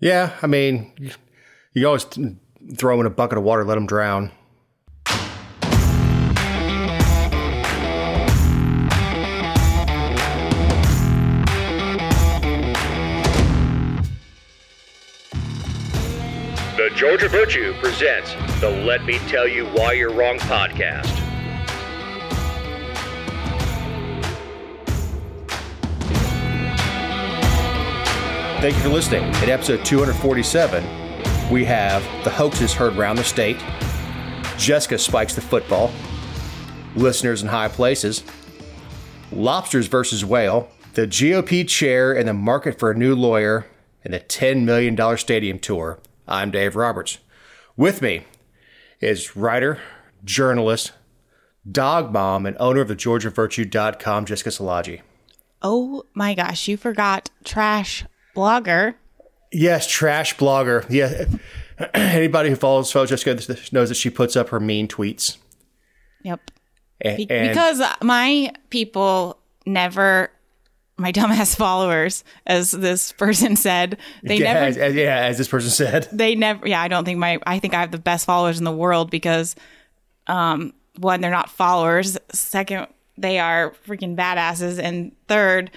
Yeah, I mean, you, always throw them in a bucket of water, let them drown. The Georgia Virtue presents the Let Me Tell You Why You're Wrong podcast. Thank you for listening. In episode 247, we have the hoaxes heard around the state. Jessica spikes the football. Listeners in high places. Lobsters versus whale. The GOP chair and the market for a new lawyer. And the $10 million stadium tour. I'm Dave Roberts. With me is writer, journalist, dog mom, and owner of the GeorgiaVirtue.com, Jessica Szilagyi. Oh my gosh, you forgot trash blogger. Yes, trash blogger. Yeah. Anybody who follows follows Jessica knows that she puts up her mean tweets. Yep. A- Be- because my people never, my dumbass followers, as this person said, they yeah, never as, as- yeah, as this person said. they never yeah i don't think my i think i have the best followers in the world because um one they're not followers second they are freaking badasses and third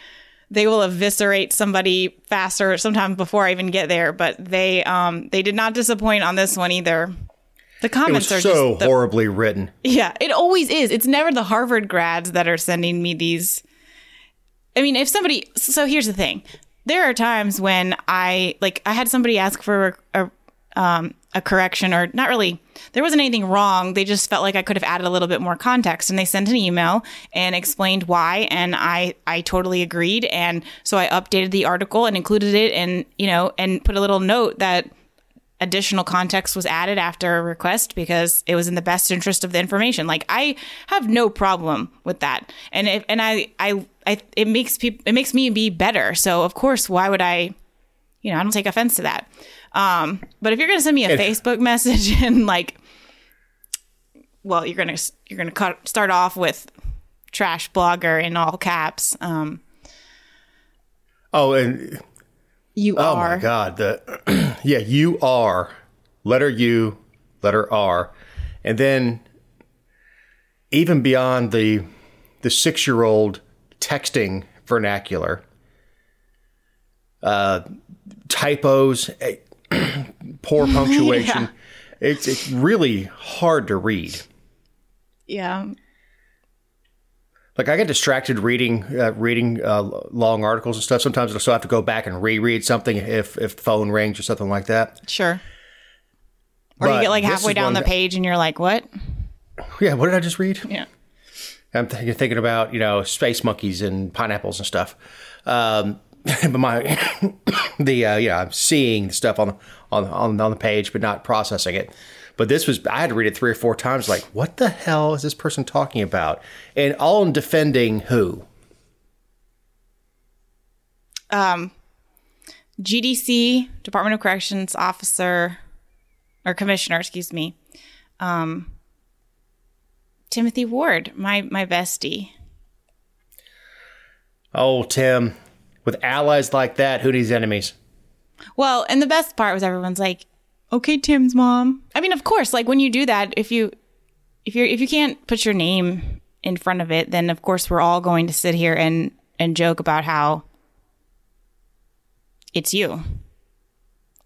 they will eviscerate somebody faster sometimes before i even get there but they um they did not disappoint on this one either the comments are so just the, horribly written. yeah, it always is. It's never the Harvard grads that are sending me these. I mean, if somebody. So here's the thing: there are times when I like I had somebody ask for a, um, a correction, or not really. There wasn't anything wrong. They just felt like I could have added a little bit more context, and they sent an email and explained why, and I I totally agreed, and so I updated the article and included it, and you know, and put a little note that additional context was added after a request because it was in the best interest of the information. Like I have no problem with that. And if, and I, I, I, it makes people, it makes me be better. So of course, why would I, you know, I don't take offense to that. Um, but if you're going to send me a It- Facebook message and like, well, you're going to, you're going to cut, start off with trash blogger in all caps. Um, Oh, and you oh are. my God, the yeah, you are letter U, letter R, and then even beyond the the six year old texting vernacular, uh, typos, eh, poor punctuation. Yeah. It's it's really hard to read. Yeah. Like I get distracted reading uh, reading uh, long articles and stuff. Sometimes I still have to go back and reread something if if the phone rings or something like that. Sure. Or But you get like halfway down the that- page and you're like, what? Yeah, what did I just read? Yeah. I'm th- thinking about you know space monkeys and pineapples and stuff. Um, but my the uh, yeah, I'm seeing the stuff on the on on on the page, but not processing it. But this was I had to read it three or four times. Like, what the hell is this person talking about? And all in defending who? GDC, Department of Corrections officer or commissioner, excuse me. Um, Timothy Ward, my my bestie. Oh, Tim, with allies like that, who needs enemies? Well, and the best part was everyone's like, "Okay, Tim's mom." I mean, of course, like when you do that, if you if you're if you can't put your name in front of it, then of course we're all going to sit here and and joke about how it's you.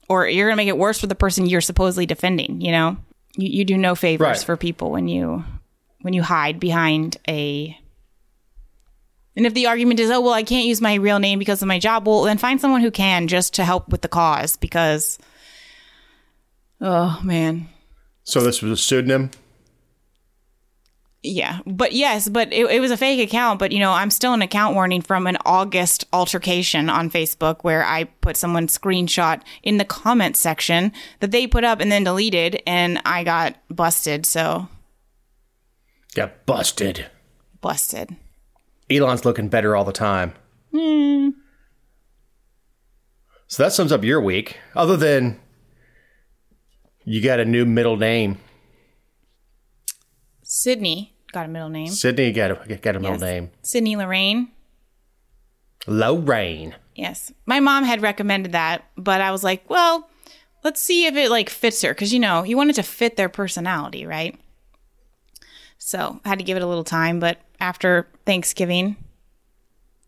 Or you're going to make it worse for the person you're supposedly defending, you know? You you do no favors Right. for people when you when you hide behind a and if the argument is, oh, well, I can't use my real name because of my job, well, then find someone who can just to help with the cause because, oh, man. So this was a pseudonym. Yeah. But yes, but it, it was a fake account. But, you know, I'm still an account warning from an August altercation on Facebook where I put someone's screenshot in the comments section that they put up and then deleted, and I got busted. So, Got busted. busted. Elon's looking better all the time. Hmm. So that sums up your week. Other than you got a new middle name, Sydney got a middle name. Sydney got a got a middle Yes. name, Sydney Lorraine. Lorraine. Yes. My mom had recommended that, but I was like, well, let's see if it like fits her because you know, you want it to fit their personality, right? So, I had to give it a little time, but after Thanksgiving,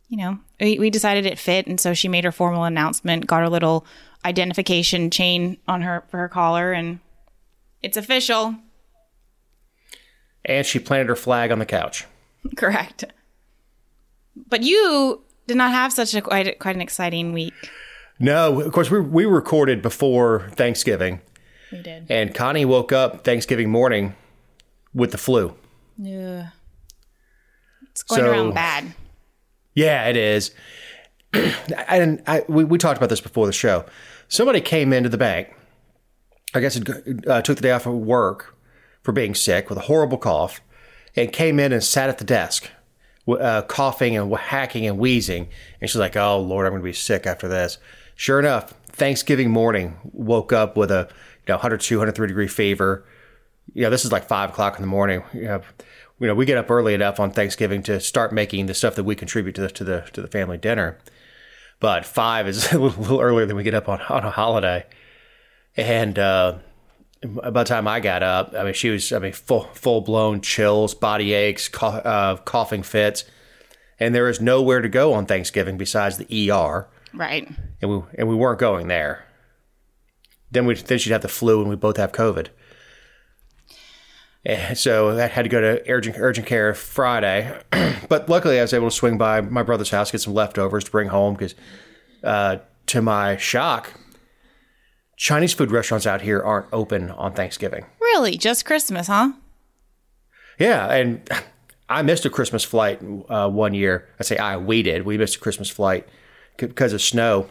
you know, we, we decided it fit and so she made her formal announcement, got her little identification chain on her for her collar and it's official. And she planted her flag on the couch. Correct. But you did not have such a quite, quite an exciting week. No, of course we we recorded before Thanksgiving, We did. and Connie woke up Thanksgiving morning with the flu. Yeah. It's going So- around bad. Yeah, it is. and I, we, we talked about this before the show. Somebody came into the bank. I guess it uh, took the day off of work for being sick with a horrible cough, and came in and sat at the desk, uh, coughing and hacking and wheezing. And she's like, "Oh Lord, I'm going to be sick after this." Sure enough, Thanksgiving morning, woke up with a you know 102, 103 degree fever. You know, this is like five o'clock in the morning. You know, you know, we get up early enough on Thanksgiving to start making the stuff that we contribute to the to the to the family dinner. But five is a little, earlier than we get up on on a holiday. And uh, by the time I got up, I mean she was I mean full full blown chills, body aches, co- uh, coughing fits, and there is nowhere to go on Thanksgiving besides the ER, Right. and we and we weren't going there. Then we then she'd have the flu, and we both have COVID. And so that had to go to urgent urgent care Friday, but luckily I was able to swing by my brother's house, get some leftovers to bring home because, uh, to my shock, Chinese food restaurants out here aren't open on Thanksgiving. Really? Just Christmas, huh? Yeah, and I missed a Christmas flight uh, one year. I say I, we did. We missed a Christmas flight c- because of snow,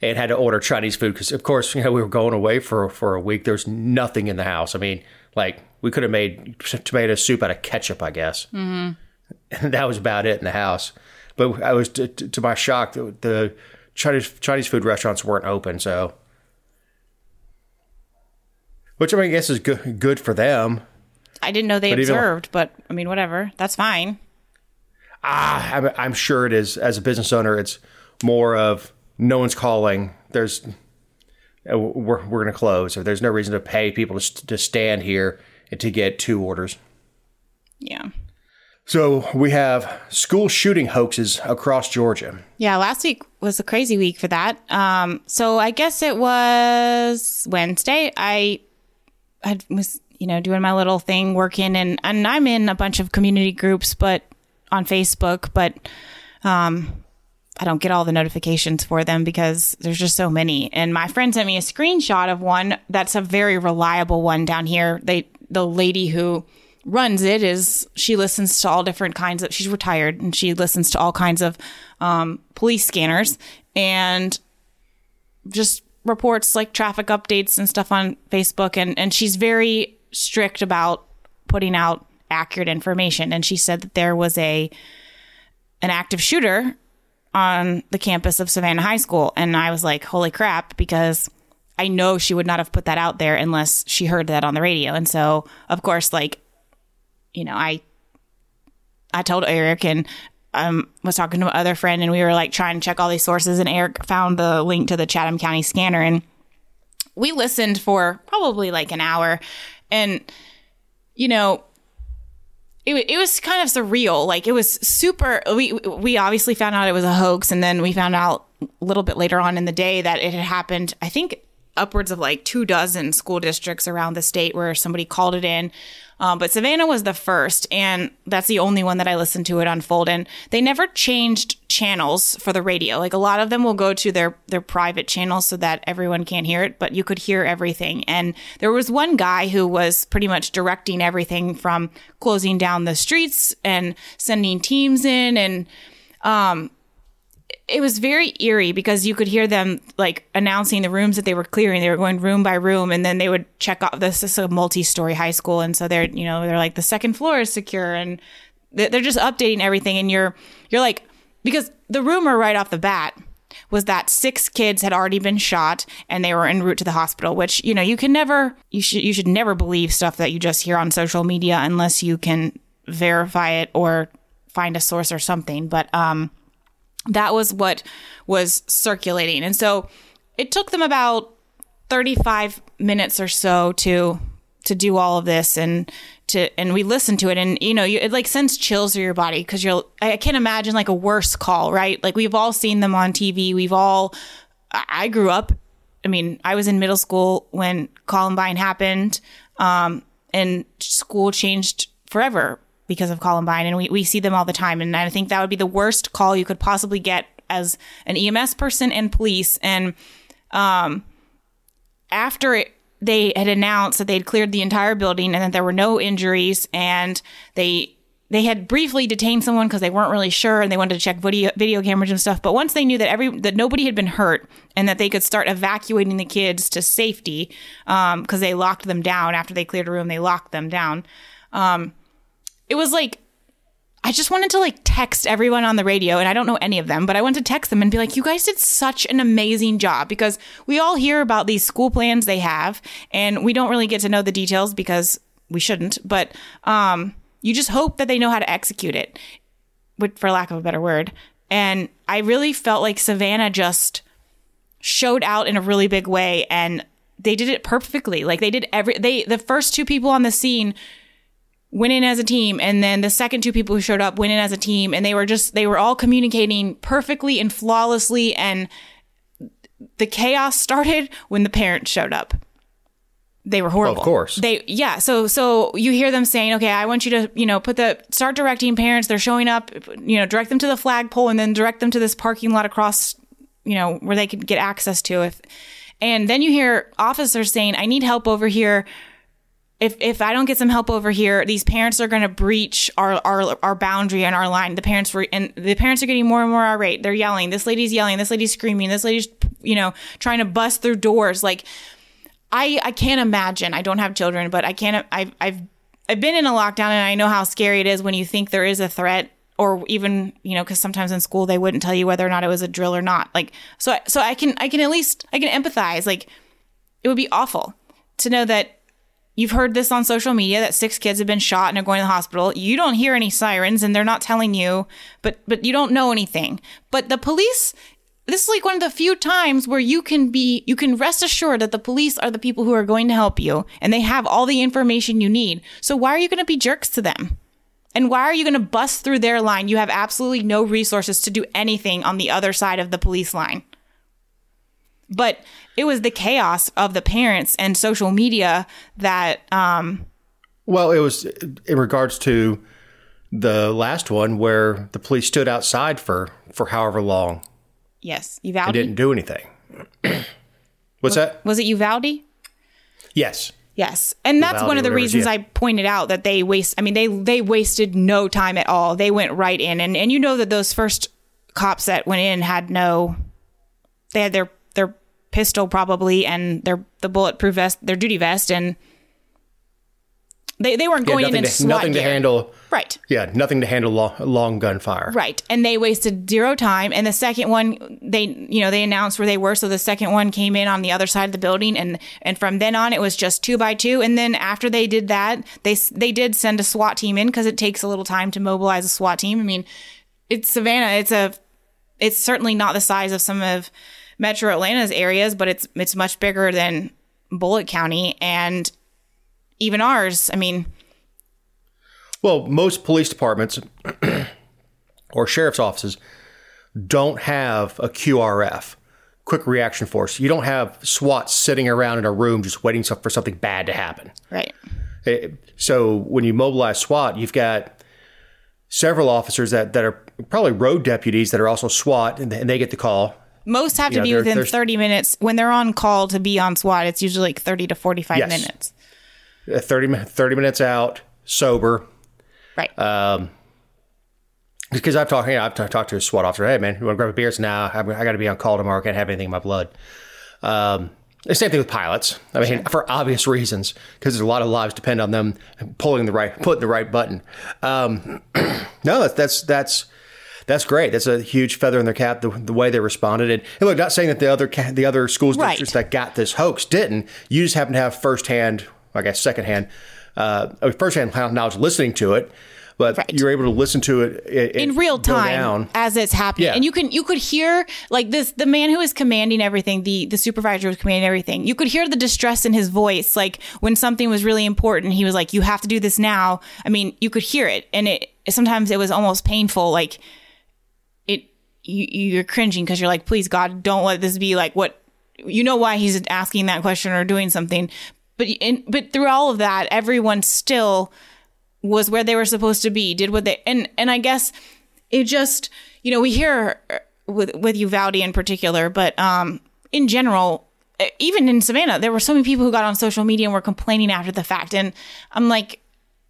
and had to order Chinese food because, of course, you know we were going away for for a week. There's nothing in the house. I mean, like we could have made tomato soup out of ketchup, I guess. Mm-hmm. And that was about it in the house. But I was t- t- to my shock, the, the Chinese Chinese food restaurants weren't open. So, which I mean, I guess is good good for them. I didn't know they But even- observed, but I mean, whatever. That's fine. Ah, I'm, I'm sure it is. As a business owner, it's more of no one's calling. There's we're we're going to close. There's no reason to pay people to, to stand here and to get two orders. Yeah. So we have school shooting hoaxes across Georgia. Yeah, last week was a crazy week for that. Um, so I guess it was Wednesday. I had was you know doing my little thing, working, and and I'm in a bunch of community groups, but on Facebook, but um, I don't get all the notifications for them because there's just so many. And my friend sent me a screenshot of one that's a very reliable one down here. They the lady who runs it is she listens to all different kinds of she's retired and she listens to all kinds of um, police scanners and just reports like traffic updates and stuff on Facebook and and she's very strict about putting out accurate information and she said that there was a an active shooter on the campus of Savannah High School and I was like holy crap because I know she would not have put that out there unless she heard that on the radio and so of course like you know I I told Eric and um, was talking to my other friend, and we were like trying to check all these sources. And Eric found the link to the Chatham County scanner, and we listened for probably like an hour. And you know, it it was kind of surreal. Like it was super. We we obviously found out it was a hoax, and then we found out a little bit later on in the day that it had happened. I think upwards of like two dozen school districts around the state where somebody called it in. Um, but Savannah was the first, and that's the only one that I listened to it unfold. And they never changed channels for the radio. Like a lot of them will go to their their private channels so that everyone can't hear it, but you could hear everything. And there was one guy who was pretty much directing everything from closing down the streets and sending teams in, and um, it was very eerie because you could hear them like announcing the rooms that they were clearing. They were going room by room, and then they would check off. This is a multi-story high school, and so they're you know they're like the second floor is secure, and they- they're just updating everything. And you're you're like because the rumor right off the bat was that six kids had already been shot and they were en route to the hospital. Which you know you can never you should you should never believe stuff that you just hear on social media unless you can verify it or find a source or something. But um That was what was circulating. And so it took them about 35 minutes or so to to do all of this and to and we listened to it. And you know you, it like sends chills through your body because you're I can't imagine like a worse call right? Like we've all seen them on TV we've all I grew up I mean I was in middle school when Columbine happened um, and school changed forever because of Columbine and we, we see them all the time. And I think that would be the worst call you could possibly get as an EMS person and police. And um after it, they had announced that they'd cleared the entire building and that there were no injuries and they they had briefly detained someone because they weren't really sure and they wanted to check video video cameras and stuff. But once they knew that every that nobody had been hurt and that they could start evacuating the kids to safety because um, they locked them down after they cleared a room they locked them down um, it was like I just wanted to like text everyone on the radio, and I don't know any of them, but I wanted to text them and be like, you guys did such an amazing job because we all hear about these school plans they have, and we don't really get to know the details because we shouldn't, but um, you just hope that they know how to execute it, with, for lack of a better word. And I really felt like Savannah just showed out in a really big way, and they did it perfectly. Like they did every, they, the first two people on the scene went in as a team and then the second two people who showed up went in as a team and they were just they were all communicating perfectly and flawlessly and the chaos started when the parents showed up. They were horrible. Of course. They yeah so so you hear them saying okay i want you to you know put the start directing parents. They're showing up you know direct them to the flagpole and then direct them to this parking lot across you know where they could get access to if and then you hear officers saying i need help over here if if I don't get some help over here, these parents are going to breach our, our our boundary and our line. The parents were and the parents are getting more and more irate. They're yelling. This lady's yelling. This lady's screaming. This lady's you know trying to bust through doors. Like I I can't imagine. I don't have children, but I can't. I've I've I've been in a lockdown and I know how scary it is when you think there is a threat or even you know because sometimes in school they wouldn't tell you whether or not it was a drill or not like so so i can i can at least i can empathize like it would be awful to know that You've heard this on social media that six kids have been shot and are going to the hospital. You don't hear any sirens and they're not telling you, but but you don't know anything. But the police this is like one of the few times where you can be you can rest assured that the police are the people who are going to help you and they have all the information you need. So why are you going to be jerks to them? And why are you going to bust through their line? You have absolutely no resources to do anything on the other side of the police line. But it was the chaos of the parents and social media that. Um, well, it was in regards to the last one where the police stood outside for for however long. Yes, Uvalde. Didn't do anything. What's was, that? Was it Uvalde? Yes. Yes. And that's one of the reasons I pointed out that they waste I mean they they wasted no time at all. They went right in and and you know that those first cops that went in had no they had their pistol probably and their the bulletproof vest, their duty vest, and they they weren't going yeah, in and to, nothing gear. to handle. Right. Yeah, nothing to handle long, long gunfire. Right, and they wasted zero time. And the second one, they you know they announced where they were, so the second one came in on the other side of the building, and and from then on it was just two by two. And then after they did that, they they did send a SWAT team in because it takes a little time to mobilize a SWAT team. I mean, it's Savannah. It's a it's certainly not the size of some of Metro Atlanta's areas, but it's it's much bigger than Bulloch County and even ours. I mean, well, most police departments or sheriff's offices don't have a QRF, quick reaction force. You don't have SWAT sitting around in a room just waiting for something bad to happen. Right. Eh, so when you mobilize SWAT, you've got several officers that, that are probably road deputies that are also SWAT, and they get the call. Most have to know, be within 30 minutes. When they're on call to be on SWAT, it's usually like 30 to 45 yes. minutes. Uh, 30, 30 minutes out, sober. Right. Um, because I've talked, you know, I've t- talked to a SWAT officer. Hey, man, you want to grab a beer? Now I got to be on call tomorrow. I can't have anything in my blood. Um, the same thing with pilots. I mean, sure. for obvious reasons, because there's a lot of lives depend on them pulling the right, putting the right button. Um, no, that's that's that's that's great. That's a huge feather in their cap. The, the way they responded, and, and, look, not saying that the other the other schools right. districts that got this hoax didn't. You just happen to have firsthand, I guess, secondhand, uh, firsthand knowledge listening to it. but Right. you're able to listen to it, it- in real time as it's happening Yeah. and you can you could hear like this the man who is commanding everything the the supervisor was commanding everything you could hear the distress in his voice like when something was really important he was like you have to do this now i mean you could hear it and it sometimes it was almost painful like you you're cringing because you're like please god don't let this be like what you know why he's asking that question or doing something but in, but through all of that everyone still was where they were supposed to be, did what they and and I guess it just you know we hear uh, with with Uvalde in particular, but um in general, even in Savannah, there were so many people who got on social media and were complaining after the fact, and I'm like,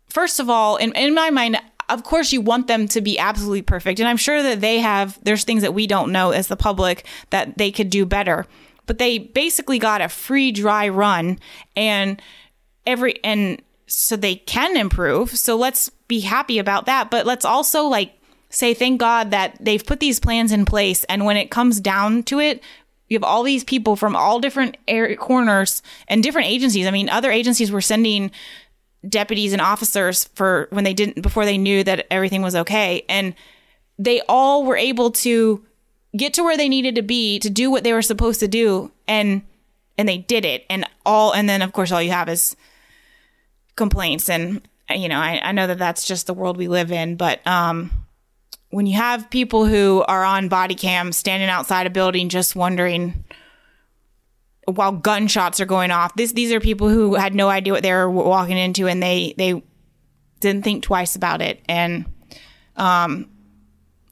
first of all, in in my mind. Of course, you want them to be absolutely perfect. And I'm sure that they have, there's things that we don't know as the public that they could do better. But they basically got a free, dry run. And every, and so they can improve. So let's be happy about that. But let's also like say thank God that they've put these plans in place. And when it comes down to it, you have all these people from all different corners and different agencies. I mean, other agencies were sending deputies and officers for when they didn't before they knew that everything was okay, and they all were able to get to where they needed to be to do what they were supposed to do, and and they did it. And all and then of course all you have is complaints. And you know I, I know that that's just the world we live in. But um when you have people who are on body cam standing outside a building just wondering while gunshots are going off this these are people who had no idea what they were walking into and they they didn't think twice about it and um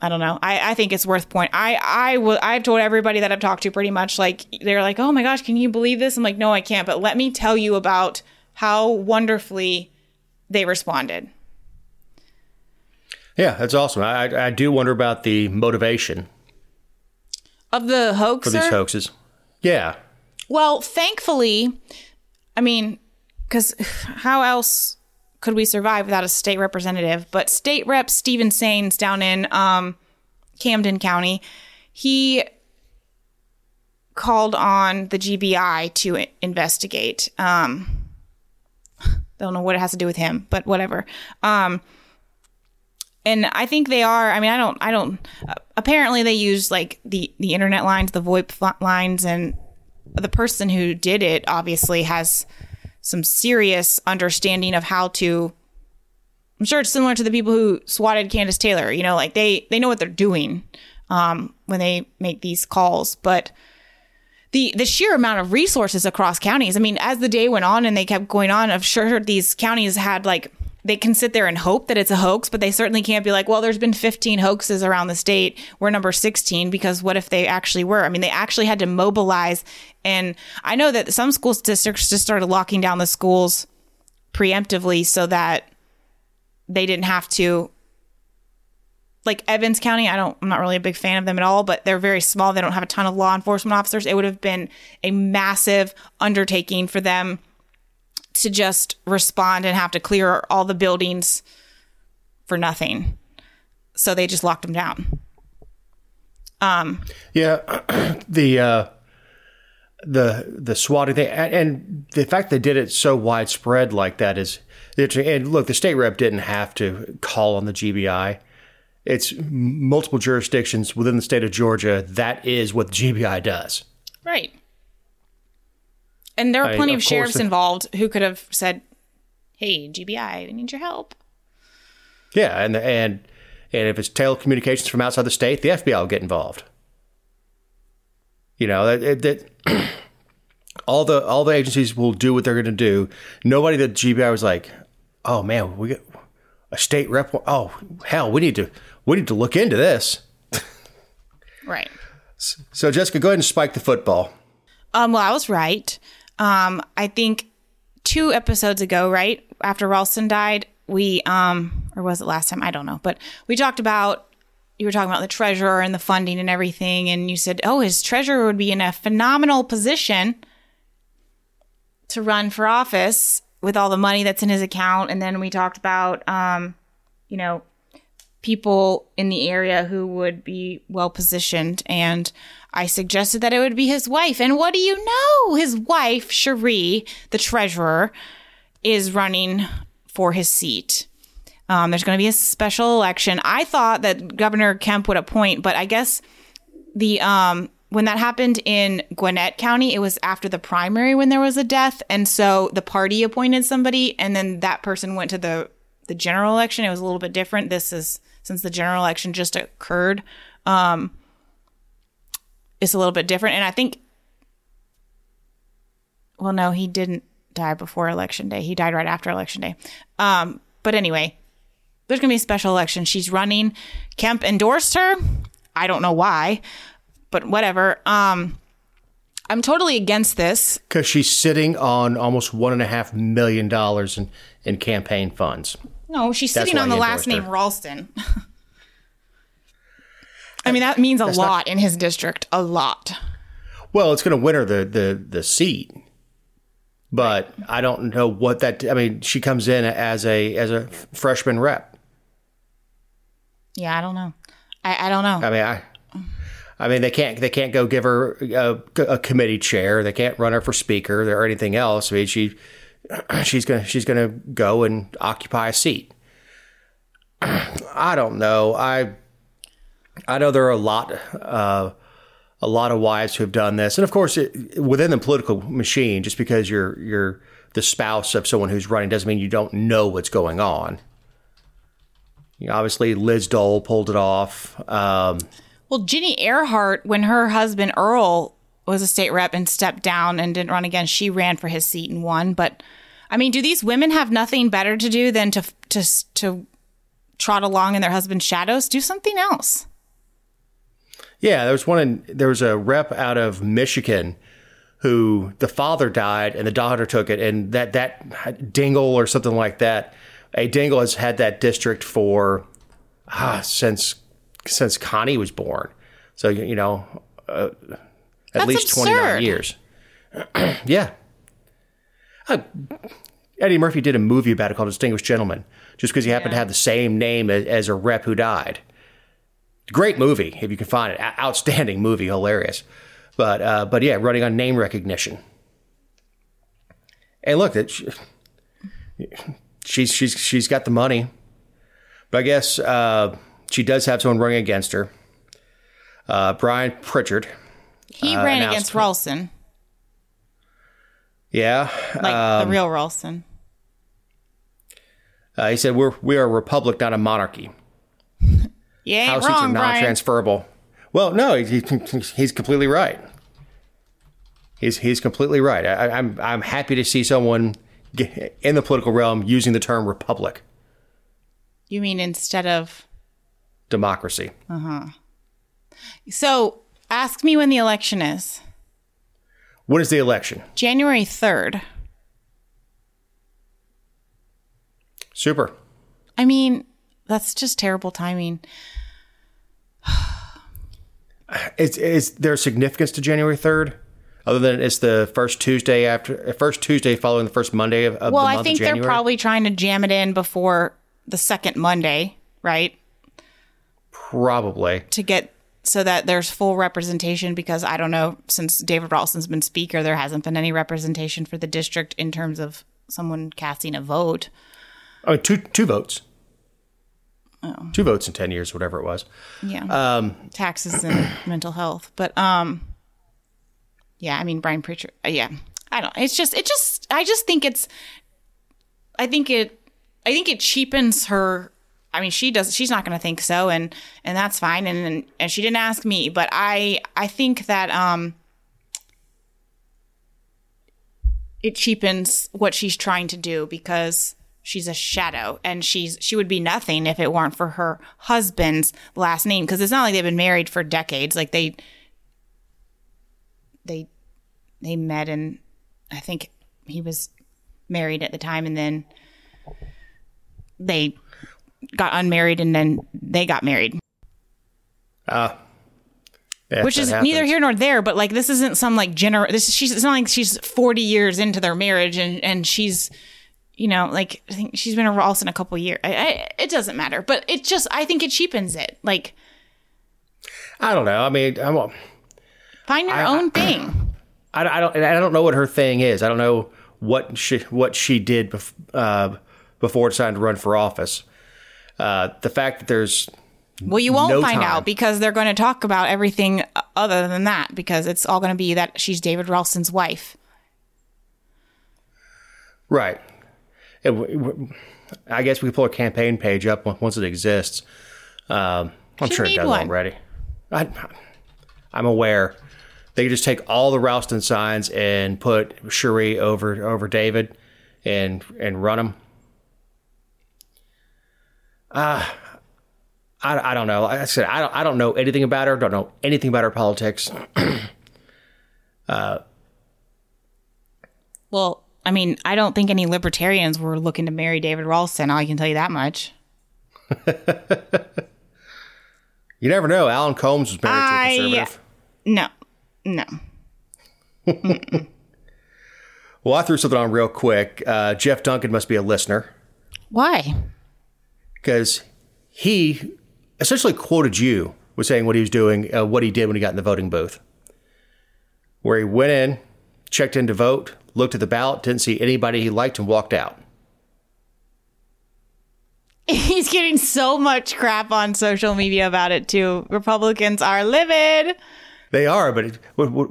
I don't know. I, I think it's worth point. I I will. I've told everybody that I've talked to pretty much like they're like, oh my gosh, can you believe this? I'm like, no, I can't. But let me tell you about how wonderfully they responded. Yeah, that's awesome. I, I do wonder about the motivation Of the hoax for these hoaxes. Yeah. Well, thankfully, I mean, because how else could we survive without a state representative? But State Rep Stephen Sainz down in um, Camden County, he called on the GBI to investigate. Um, don't know what it has to do with him, but whatever. Um, and I think they are. I mean, I don't. I don't. Uh, apparently, they use like the the internet lines, the VoIP lines, and the person who did it obviously has some serious understanding of how to. I'm sure it's similar to the people who swatted Candace Taylor. You know, like they they know what they're doing um, when they make these calls, but the the sheer amount of resources across counties. I mean, as the day went on and they kept going on, I'm sure these counties had like they can sit there and hope that it's a hoax, but they certainly can't be like, well, there's been 15 hoaxes around the state. We're number 16 because what if they actually were? I mean, they actually had to mobilize. And I know that some school districts just started locking down the schools preemptively so that they didn't have to like Evans County, I don't I'm not really a big fan of them at all, but they're very small. They don't have a ton of law enforcement officers. It would have been a massive undertaking for them to just respond and have to clear all the buildings for nothing. So they just locked them down. Um Yeah, the uh, the the swatting thing, and, the fact they did it so widespread like that is, it's, and look, the state rep didn't have to call on the GBI. It's multiple jurisdictions within the state of Georgia. That is what the GBI does. right. And there are I- plenty of of, course- sheriffs involved who could have said, "Hey, GBI, we need your help." Yeah, and and and if it's telecommunications from outside the state, the FBI will get involved. You know that, that all the all the agencies will do what they're going to do. Nobody that GBI was like, oh man, we get a state rep. Oh hell, we need to we need to look into this. Right. So Jessica, go ahead and spike the football. Um, well, I was right. Um, I think two episodes ago, right after Ralston died, we um, or was it last time? I don't know, but we talked about you were talking about the treasurer and the funding and everything, and you said, oh, his treasurer would be in a phenomenal position to run for office with all the money that's in his account, and then we talked about um, you know people in the area who would be well positioned and I suggested that it would be his wife. And what do you know? His wife, Cherie, the treasurer, is running for his seat. Um, there's going to be a special election. I thought that Governor Kemp would appoint, but I guess the um, when that happened in Gwinnett County, it was after the primary when there was a death, and so the party appointed somebody, and then that person went to the the general election. It was a little bit different. This is since the general election just occurred. Um, it's a little bit different, and I think. Well, no, he didn't die before election day. He died right after election day. Um, but anyway, there's going to be a special election. She's running. Kemp endorsed her. I don't know why, but whatever. Um, I'm totally against this. Because she's sitting on almost one and a half million dollars in, in campaign funds. No, she's That's sitting on the last name her. Ralston. I mean, that means a not- lot in his district. A lot. Well, it's going to win her the, the, the seat. But I don't know what that. I mean, she comes in as a as a freshman rep. Yeah, I don't know. I, I don't know. I mean, I, I mean, they can't they can't go give her a, a committee chair. They can't run her for speaker or anything else. I mean, she she's gonna she's gonna go and occupy a seat. I don't know. I I know there are a lot uh, a lot of wives who have done this, and of course, it, within the political machine, just because you're you're the spouse of someone who's running doesn't mean you don't know what's going on. You know, obviously, Liz Dole pulled it off. Um, Well, Ginny Ehrhart, when her husband Earl was a state rep and stepped down and didn't run again, she ran for his seat and won. But I mean, do these women have nothing better to do than to to to trot along in their husband's shadows? Do something else. Yeah, there was one. In, there was a rep out of Michigan who the father died and the daughter took it, and that that Dingell or something like that. A Dingell has had that district for ah, since since Connie was born. So you know, uh, at That's least twenty nine years. yeah. Uh, Eddie Murphy did a movie about it called Distinguished Gentleman, just because he happened to have the same name as, as a rep who died. Great movie if you can find it. O- Outstanding movie, hilarious. But uh, but yeah, running on name recognition. And look, that she, she's she's she's got the money, but I guess uh, she does have someone running against her. Uh, Brian Pritchard, He Uh, ran against Ralston, yeah, like Um, the real Ralston. uh, he said we're we are a republic, not a monarchy. yeah, House seats are wrong, Brian. non-transferable. Well, no, he, he- he's completely right. He's he's completely right. I, I'm I'm happy to see someone in the political realm using the term republic, You mean instead of democracy. Uh huh. So? Ask me when the election is. When is the election? January third. Super. I mean, that's just terrible timing. Is is there significance to January third? Other than it's the first Tuesday after first Tuesday following the first Monday of, of Well, I think they're probably trying to jam it in before the second Monday, right? probably. To get so that there's full representation because I don't know, since David Ralston's been speaker, there hasn't been any representation for the district in terms of someone casting a vote. Mean, two two votes. Oh. Two votes in ten years, whatever it was. Yeah. Um, Taxes and mental health. But um yeah, I mean Brian Pritchard uh, yeah. I don't it's just it just I just think it's I think it I think it cheapens her I mean she does she's not going to think so and and that's fine and, and she didn't ask me, but I I think that um it cheapens what she's trying to do because she's a shadow and she's she would be nothing if it weren't for her husband's last name because it's not like they've been married for decades like they they they met and i think he was married at the time and then they got unmarried and then they got married yeah, which is neither here nor there but like this isn't some like gener this she's it's not like she's 40 years into their marriage and and she's you know like i think she's been a Ralston a couple years I, I, it doesn't matter but it just i think it cheapens it like I don't know. I mean, I'm. find your own thing I, I don't. I don't know what her thing is. I don't know what she what she did bef- uh, before deciding to run for office. Uh, the fact that there's Well, you won't No find time. out because they're going to talk about everything other than that because it's all going to be that she's David Ralston's wife. right, It I guess we can pull a campaign page up once it exists. Um, I'm She sure it does one. already. I, I'm aware. They could just take all the Ralston signs and put Cherie over over David, and and run them. Uh, I, I don't know. Like I said, I don't, I don't know anything about her. Don't know anything about her politics. uh, Well, I mean, I don't think any libertarians were looking to marry David Ralston. I can tell you that much. You never know. Alan Combs was married I- to a conservative. No, no. Well, I threw something on real quick. Uh, Jeff Duncan must be a listener Why? Because he essentially quoted you with saying what he was doing, uh, what he did when he got in the voting booth, where he went in, checked in to vote, looked at the ballot, didn't see anybody he liked, and walked out. He's getting so much crap on social media about it too. Republicans are livid. They are, but it,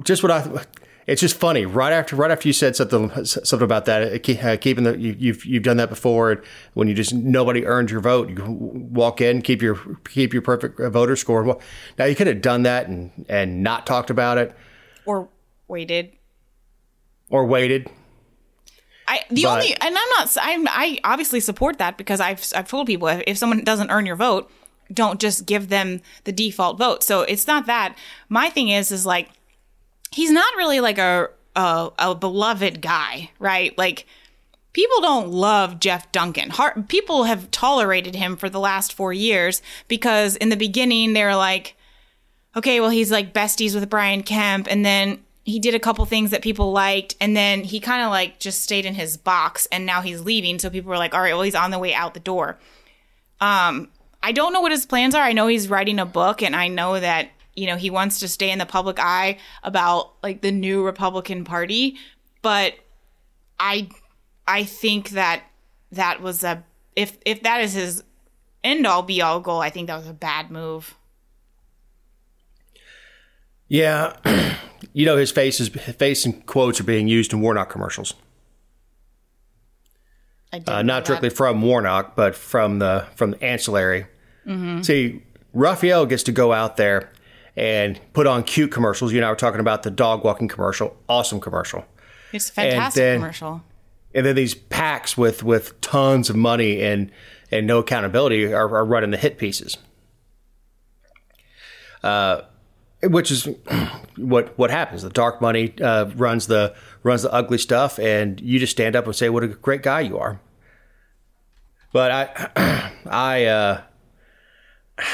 just what I. It's just funny. Right after, right after you said something, something about that, keep- uh, keeping the you, you've you've done that before. When you just nobody earned your vote, you walk in, keep your keep your perfect voter score. Now you could have done that and and not talked about it Or waited. or waited. I the But- only and I'm not I'm I obviously support that because I've I've told people if, if someone doesn't earn your vote, don't just give them the default vote. So it's not that. My thing is is like he's not really like a a, a beloved guy, right? Like people don't love Jeff Duncan. Har people have tolerated him for the last 4 years because in the beginning they were like okay, well, he's like besties with Brian Kemp, and then he did a couple things that people liked, and then he kind of like just stayed in his box, and now he's leaving. So people were like, all right, well, he's on the way out the door. Um, I don't know what his plans are. I know he's writing a book, and I know that you know he wants to stay in the public eye about like the new Republican Party, but I I think that that was a if if that is his end all be all goal, I think that was a bad move. Yeah, you know his face is his face and quotes are being used in Warnock commercials. Uh, not that. directly from Warnock, but from the from the ancillary. See, Raphael gets to go out there and put on cute commercials. You and I were talking about the dog walking commercial, awesome commercial, It's a fantastic then- commercial. and then these PACs with with tons of money and and no accountability are, are running the hit pieces. Uh, which is what what happens. The dark money uh, runs the runs the ugly stuff, and you just stand up and say, "What a great guy you are." But I, I, uh,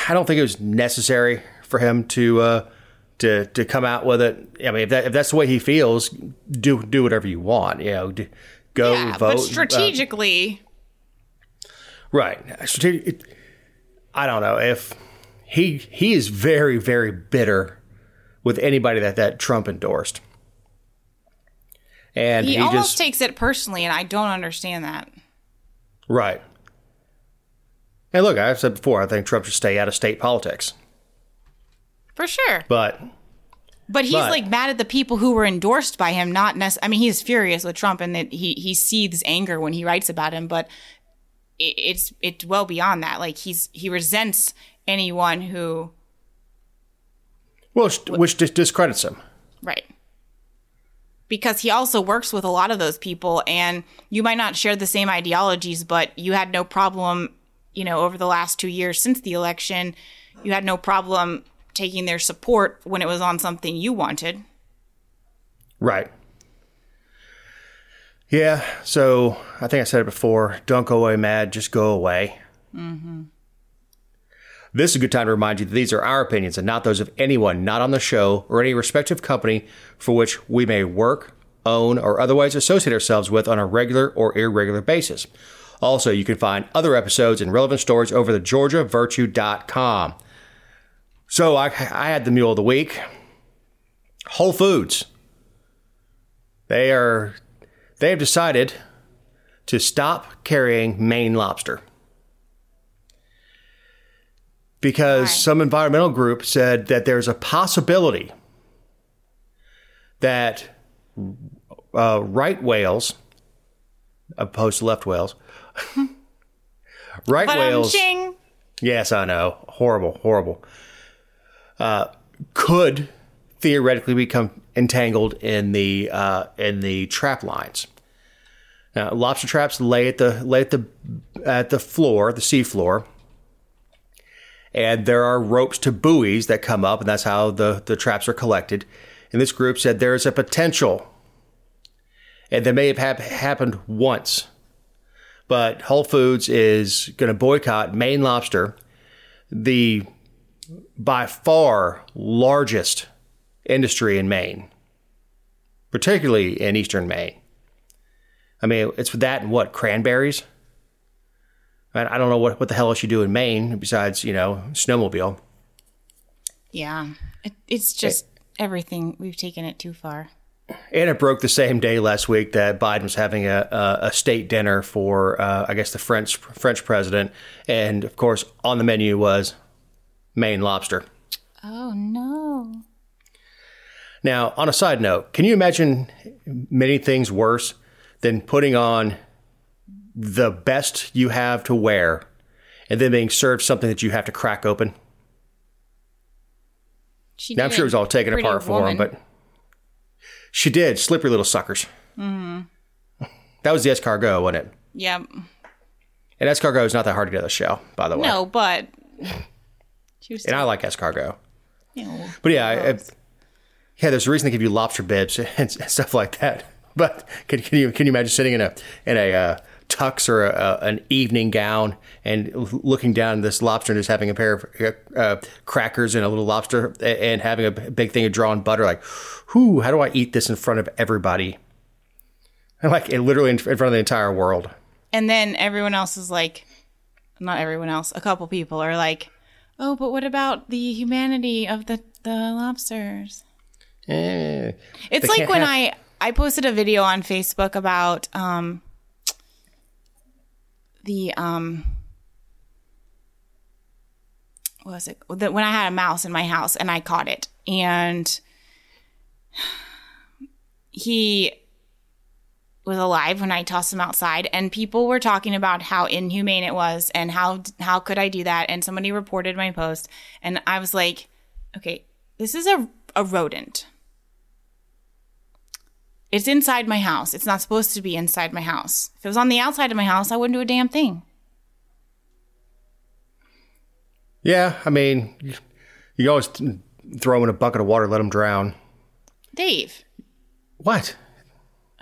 I don't think it was necessary for him to uh, to to come out with it. I mean, if that if that's the way he feels, do do whatever you want. You know, do, go Yeah, vote. but uh, strategically, Right. Strate- I don't know if he he is very very bitter with anybody that that Trump endorsed, and he, he, almost just takes it personally, and I don't understand that. right. And look, I've said before, I think Trump should stay out of state politics, For sure. but But he's But- like mad at the people who were endorsed by him, not necessarily. I mean, he's furious with Trump and that he, he seethes anger when he writes about him, but it, it's it's well beyond that. Like he's he resents anyone who well, which dis- discredits him. Right. Because he also works with a lot of those people, and you might not share the same ideologies, but you had no problem, you know, over the last two years since the election, you had no problem taking their support when it was on something you wanted. Right. Yeah. So I think I said it before. Don't go away mad. Just go away. Mm-hmm. This is a good time to remind you that these are our opinions and not those of anyone not on the show or any respective company for which we may work, own, or otherwise associate ourselves with on a regular or irregular basis. Also, you can find other episodes and relevant stories over the georgiavirtue.com. So I, I had the mule of the week. Whole Foods. They are they have decided to stop carrying Maine lobster. because Why? some environmental group said that there's a possibility that uh, right whales, opposed to left whales, right whales. Yes, I know. Horrible, horrible. Uh, could theoretically become entangled in the uh, in the trap lines. Now, lobster traps lay at the lay at the at the floor, the sea floor, and there are ropes to buoys that come up, and that's how the the traps are collected. And this group said there is a potential, and that may have hap- happened once, but Whole Foods is going to boycott Maine lobster, the by far largest industry in Maine, particularly in eastern Maine. I mean, it's that and what cranberries. I don't know what, what the hell else you do in Maine besides you know snowmobile. Yeah. It, it's just everything. We've taken it too far. And it broke the same day last week that Biden was having a, a, a state dinner for, uh, I guess, the French French president, and of course, on the menu was Maine lobster. Oh, no. Now, on a side note, can you imagine many things worse than putting on the best you have to wear and then being served something that you have to crack open? She Now, I'm sure it was all taken apart for him, but she did. Slippery little suckers. Mm-hmm. That was the escargot, wasn't it? Yep. And escargot is not that hard to get on the show, by the way. No, but. And I like escargot. Ew. But yeah, I, I, yeah, there's a reason they give you lobster bibs and stuff like that. But can, can you can you imagine sitting in a in a uh, tux or a, a, an evening gown and looking down this lobster and just having a pair of uh, crackers and a little lobster and having a big thing of drawn butter? Like, whoo, how do I eat this in front of everybody? And like, it literally in front of the entire world. And then everyone else is like, not everyone else, a couple people are like, oh, but what about the humanity of the, the lobsters? Eh. It's like when have- I I posted a video on Facebook about um the um what was it the, when I had a mouse in my house and I caught it and he was alive when I tossed him outside and people were talking about how inhumane it was and how how could I do that and somebody reported my post and I was like okay this is a a rodent it's inside my house. It's not supposed to be inside my house. If it was on the outside of my house, I wouldn't do a damn thing. Yeah, I mean, you, always throw them in a bucket of water, let them drown. Dave. What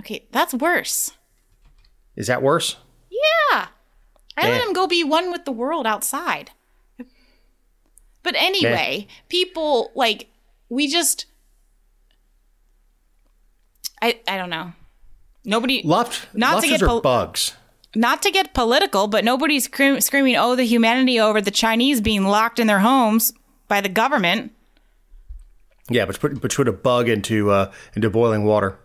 Okay, that's worse. is that worse? Yeah. I let him go be one with the world outside. But anyway, people like we just I I don't know. Nobody Lob- Not to get pol- bugs. not to get political, but nobody's scream- screaming, "Oh, the humanity over the Chinese being locked in their homes by the government." Yeah, but put, but put a bug into uh, into boiling water.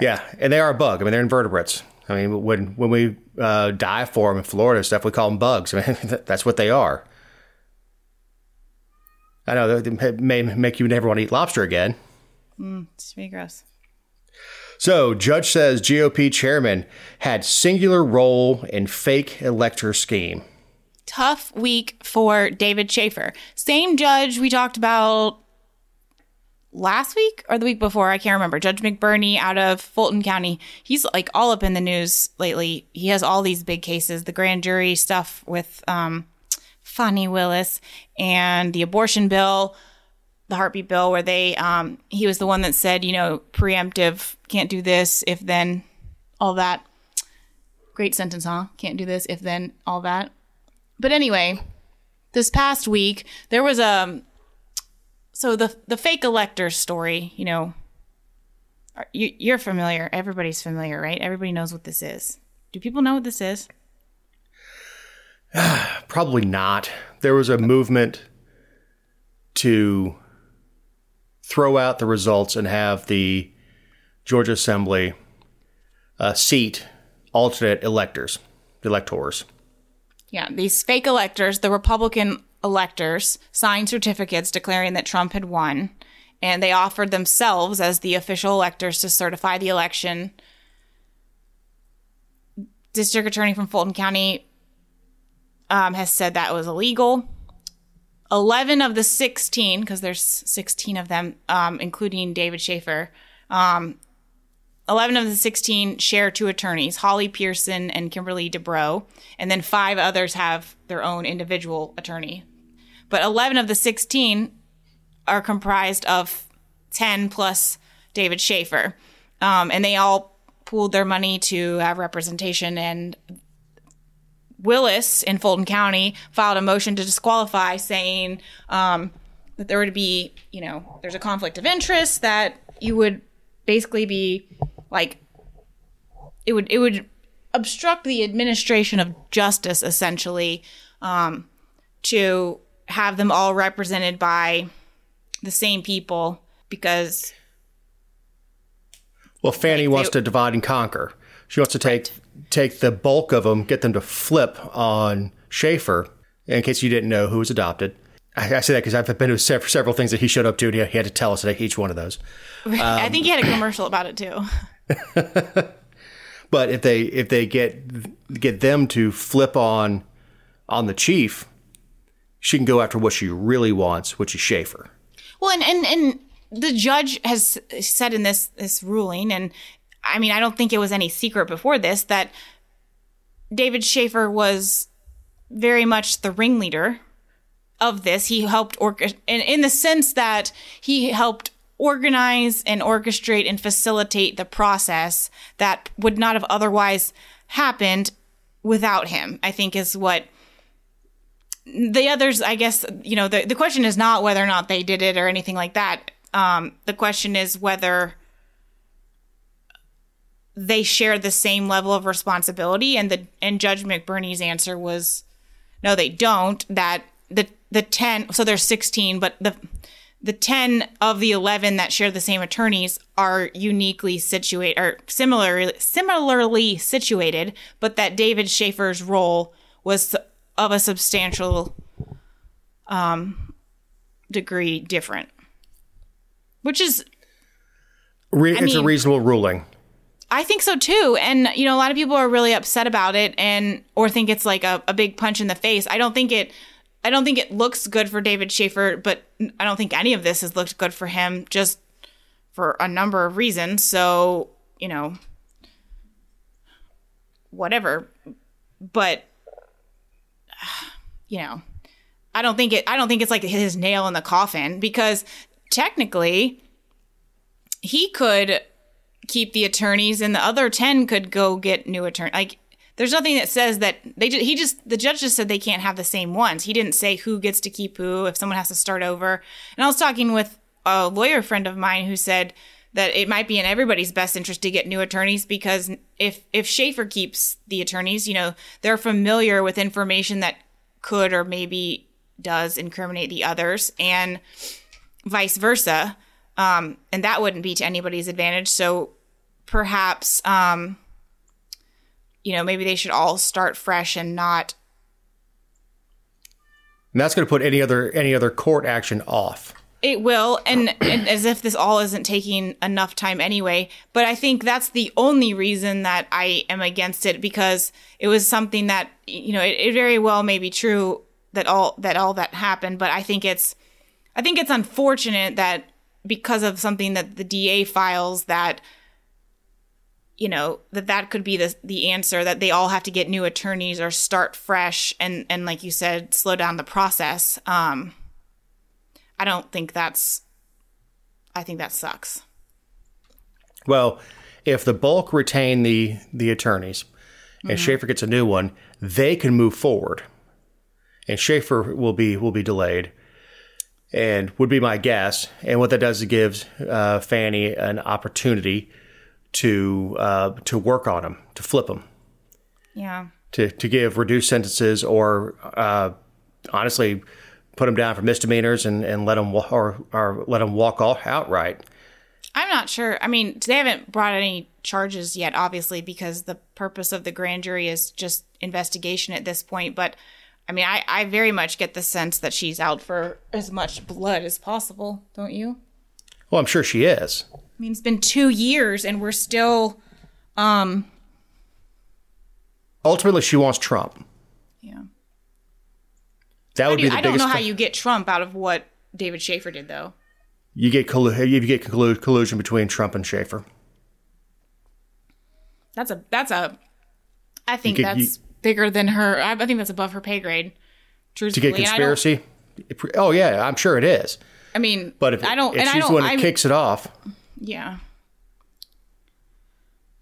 Yeah, and they are a bug. I mean, they're invertebrates. I mean, when when we uh, dive for them in Florida and stuff, we call them bugs. I mean, that's what they are. I know they may make you never want to eat lobster again. It's really gross. So, judge says GOP chairman had singular role in fake elector scheme. tough week for David Shafer. Same judge we talked about last week or the week before. I can't remember. Judge McBurney out of Fulton County. He's like all up in the news lately. He has all these big cases, the grand jury stuff with um, Willis and the abortion bill, the heartbeat bill, where they, um, he was the one that said, you know, preemptive, can't do this, if then, all that. Great sentence, huh? Can't do this, if then, all that. But anyway, this past week there was a so the the fake elector story. You know, you, you're familiar. Everybody's familiar, right? Everybody knows what this is. Do people know what this is? Probably not. There was a movement to throw out the results and have the Georgia Assembly uh, seat alternate electors, electors. Yeah, these fake electors. The Republican electors signed certificates declaring that Trump had won, and they offered themselves as the official electors to certify the election. District Attorney from Fulton County um, has said that was illegal. 11 of the 16, because there's 16 of them, um, including David Shafer, um, 11 of the 16 share two attorneys, Holly Pierson and Kimberly Debrow, and then five others have their own individual attorney. But 11 of the 16 are comprised of 10 plus David Shafer. Um, and they all pooled their money to have representation. And Willis in Fulton County filed a motion to disqualify, saying um, that there would be, you know, there's a conflict of interest, that you would basically be like, it would, it would obstruct the administration of justice essentially um, to have them all represented by the same people because Well, Fani Right, wants they- to divide and conquer. She wants to take take the bulk of them, get them to flip on Shafer. In case you didn't know who was adopted, I, I say that because I've been to several things that he showed up to, and he had to tell us at each one of those. I think he had a um, commercial about it too. But if they if they get get them to flip on on the chief, she can go after what she really wants, which is Shafer. Well, and, and and the judge has said in this this ruling, and I mean, I don't think it was any secret before this that David Shafer was very much the ringleader of this. He helped orchestrate, in, in the sense that he helped organize and orchestrate and facilitate the process that would not have otherwise happened without him. I think is what the others, I guess, you know, the, the question is not whether or not they did it or anything like that. Um, the question is whether they share the same level of responsibility. And the and Judge McBurney's answer was, no, they don't. That the the ten, so there's 16, but the the 10 of the 11 that share the same attorneys are uniquely situated or similarly similarly situated but that david shafer's role was of a substantial um, degree different which is Re- it's a reasonable ruling. I think so too. And, you know, a lot of people are really upset about it and, or think it's like a, a big punch in the face. I don't think it, I don't think it looks good for David Shafer, but I don't think any of this has looked good for him just for a number of reasons. So, you know, whatever. But, you know, I don't think it, I don't think it's like his nail in the coffin because technically he could keep the attorneys and the other 10 could go get new attorney like there's nothing that says that they just, he just the judge just said they can't have the same ones. He didn't say who gets to keep who if someone has to start over. And i was talking with a lawyer friend of mine who said that it might be in everybody's best interest to get new attorneys because if if Shafer keeps the attorneys, you know, they're familiar with information that could or maybe does incriminate the others and vice versa. Um, and that wouldn't be to anybody's advantage. So perhaps, um, you know, maybe they should all start fresh and not. And that's going to put any other any other court action off. It will, and, and as if this all isn't taking enough time anyway. But I think that's the only reason that I am against it because it was something that you know it, it very well may be true that all that all that happened. But I think it's I think it's unfortunate that because of something that the DA files that you know that that could be the the answer that they all have to get new attorneys or start fresh and and like you said slow down the process um i don't think that's i think that sucks. Well, if the bulk retain the the attorneys and Shafer gets a new one, they can move forward, and Shafer will be will be delayed, and would be my guess. And what that does is it gives uh, Fani an opportunity to uh, to work on him, to flip him, yeah. To to give reduced sentences, or uh, honestly, put them down for misdemeanors and and let them or or let him walk off outright. i'm not sure i mean they haven't brought any charges yet obviously because the purpose of the grand jury is just investigation at this point but I mean, I, I very much get the sense that she's out for as much blood as possible, don't you? Well, I'm sure she is. I mean, it's been two years and we're still, um, Ultimately, she wants Trump. yeah. That would be the I don't biggest. know how you get Trump out of what David Shafer did, though. You get collu- you get collusion between Trump and Shafer. That's a that's a. I think get- that's you- bigger than her. I, I think that's above her pay grade. To get I don't- conspiracy. Oh yeah, I'm sure it is. I, mean, But if, I don't, if and she's I don't, one that I'm- kicks it off, Yeah.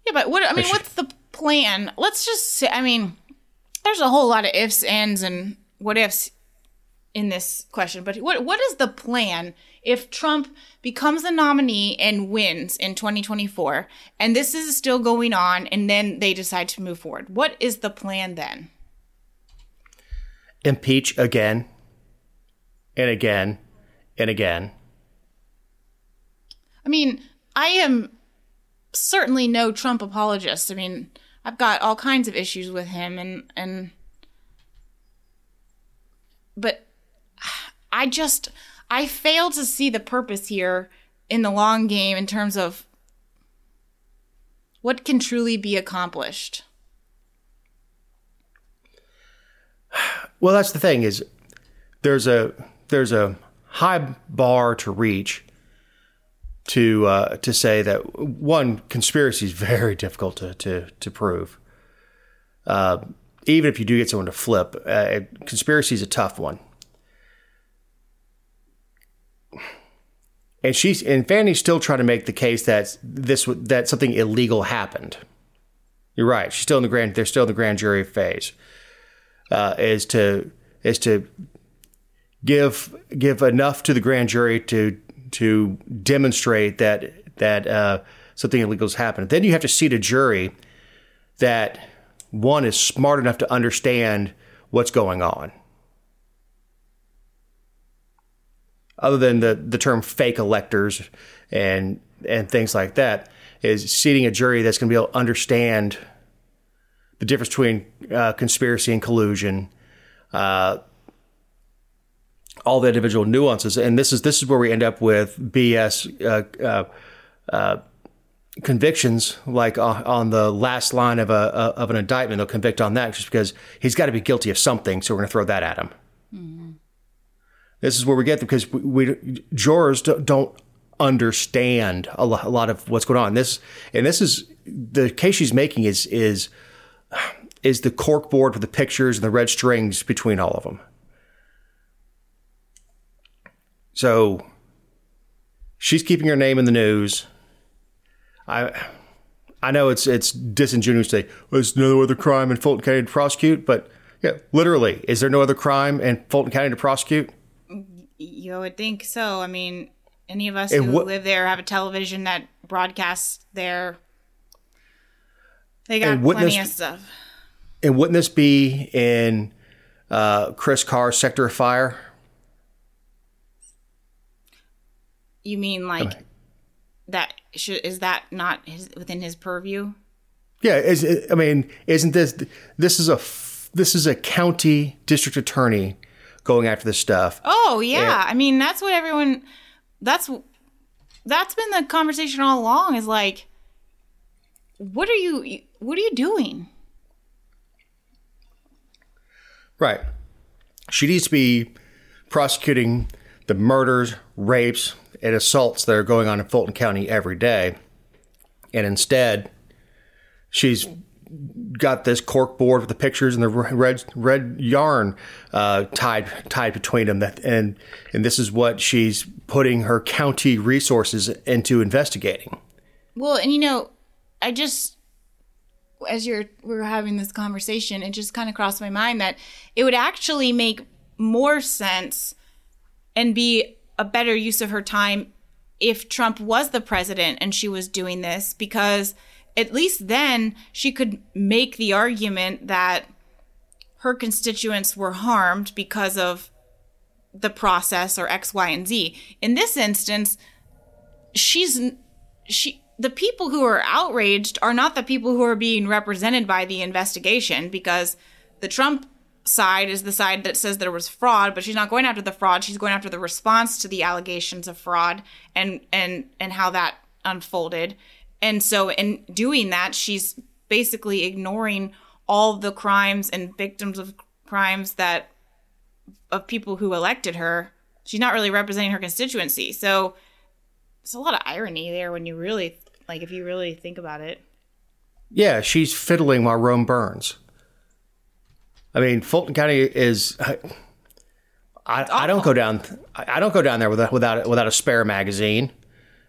Yeah, but what I mean, she- what's the plan? Let's just say I mean, there's a whole lot of ifs, ands, and what ifs in this question. But what what is the plan if Trump becomes the nominee and wins in 2024, and this is still going on, and then they decide to move forward? What is the plan then? impeach again and again and again. I mean, I am certainly no Trump apologist. I mean, I've got all kinds of issues with him and and but I just I fail to see the purpose here in the long game in terms of what can truly be accomplished. Well, that's the thing is there's a there's a high bar to reach to uh, to say that one conspiracy is very difficult to to, to prove. Uh, even if you do get someone to flip, uh, conspiracy is a tough one. And she's and Fani's still trying to make the case that this that something illegal happened. You're right. She's still in the grand. They're still in the grand jury phase uh, is to is to give give enough to the grand jury to to demonstrate that that uh, something illegal has happened. Then you have to seat a jury that one is smart enough to understand what's going on. Other than the, the term fake electors and and things like that, is seating a jury that's going to be able to understand the difference between uh, conspiracy and collusion, uh, all the individual nuances, and this is this is where we end up with BS uh, uh, uh, convictions, like uh, on the last line of a of an indictment, they'll convict on that just because he's got to be guilty of something, so we're going to throw that at him. This is where we get them because we, we jurors don't, understand a lot, of what's going on. This and this is the case she's making is is is the cork board with the pictures and the red strings between all of them. So she's keeping her name in the news. I I know it's it's disingenuous to say oh, well, there's no other crime in Fulton County to prosecute, but yeah, literally, is there no other crime in Fulton County to prosecute? You would think so. I mean, any of us who live there have a television that broadcasts there. They got plenty this- of stuff. And wouldn't this be in uh, Chris Carr's sector of fire? You mean like that? Should, is that not his, within his purview? Yeah, is I mean, isn't this this is a this is a county district attorney going after this stuff? Oh yeah. I mean, that's what everyone. That's that's been the conversation all along. Is like, what are you? What are you doing? Right. She needs to be prosecuting the murders, rapes, and assaults that are going on in Fulton County every day. And instead, she's got this cork board with the pictures and the red red yarn uh, tied tied between them. That and and this is what she's putting her county resources into investigating. Well, and you know, I just as you're we are having this conversation, it just kind of crossed my mind that it would actually make more sense and be a better use of her time if Trump was the president and she was doing this because at least then she could make the argument that her constituents were harmed because of the process or X, Y, and Z. In this instance, she's she the people who are outraged are not the people who are being represented by the investigation because the Trump side is the side that says there was fraud, but she's not going after the fraud. She's going after the response to the allegations of fraud and and and how that unfolded. And so in doing that, she's basically ignoring all the crimes and victims of crimes that of people who elected her. She's not really representing her constituency. So it's a lot of irony there when you really like if you really think about it. Yeah, she's fiddling while Rome burns. I mean, Fulton County is. I, I don't go down. I don't go down there without without without a spare magazine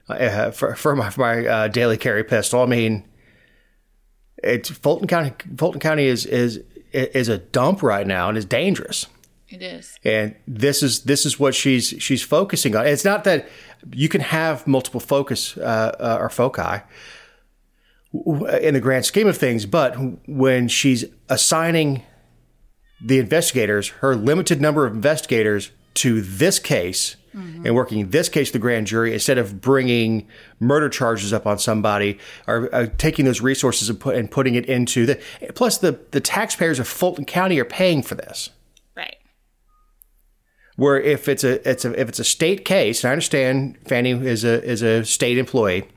uh, for for my, for my uh, daily carry pistol. I mean, it's Fulton County. Fulton County is is is a dump right now and is dangerous. It is. And this is this is what she's she's focusing on. It's not that you can have multiple focus uh, uh, or foci in the grand scheme of things, but when she's assigning the investigators, her limited number of investigators to this case mm-hmm. and working in this case the grand jury instead of bringing murder charges up on somebody or uh, taking those resources and, put, and putting it into the plus the, the taxpayers of Fulton County are paying for this. Right. Where if it's a it's a if it's a state case, and I understand Fani is a is a state employee,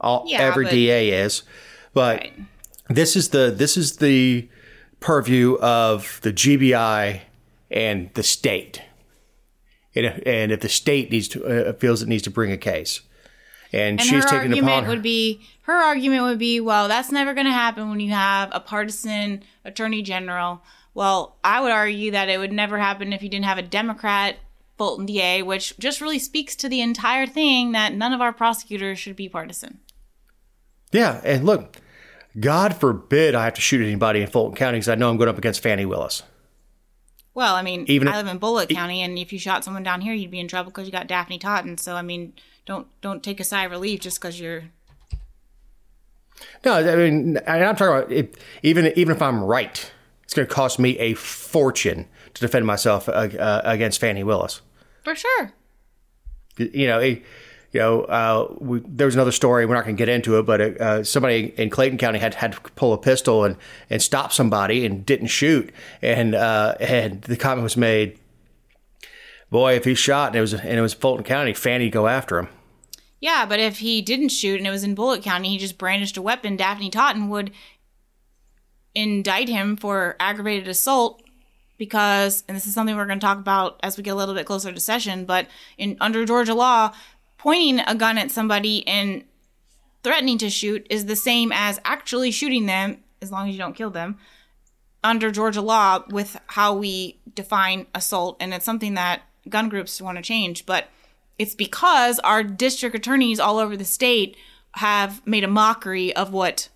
all yeah, every but, DA is, but right. this is the this is the purview of the GBI and the state. And if, and if the state needs to uh, feels it needs to bring a case, and, and she's taking upon her, would be her argument would be, well, that's never going to happen when you have a partisan attorney general. Well, I would argue that it would never happen if you didn't have a Democrat Fulton DA, which just really speaks to the entire thing that none of our prosecutors should be partisan. Yeah, and look, God forbid I have to shoot anybody in Fulton County because I know I'm going up against Fani Willis. Well, I mean, Even I live in Bulloch County, and if you shot someone down here, you'd be in trouble because you got Daphne Totten. So, I mean, don't don't take a sigh of relief just because you're. No, I mean, I'm talking about it, even even if I'm right, it's going to cost me a fortune to defend myself uh, uh, against Fani Willis. For sure. You know, it, you know, uh, we, there was another story. We're not going to get into it, but uh, somebody in Clayton County had had to pull a pistol and, and stop somebody and didn't shoot. And uh, and the comment was made, "Boy, if he shot and it was and it was Fulton County, Fani go after him." Yeah, but if he didn't shoot and it was in Bulloch County, he just brandished a weapon. Daphne Totten would indict him for aggravated assault because, and this is something we're going to talk about as we get a little bit closer to session, but in under Georgia law, pointing a gun at somebody and threatening to shoot is the same as actually shooting them, as long as you don't kill them, under Georgia law with how we define assault. And it's something that gun groups want to change. But it's because our district attorneys all over the state have made a mockery of what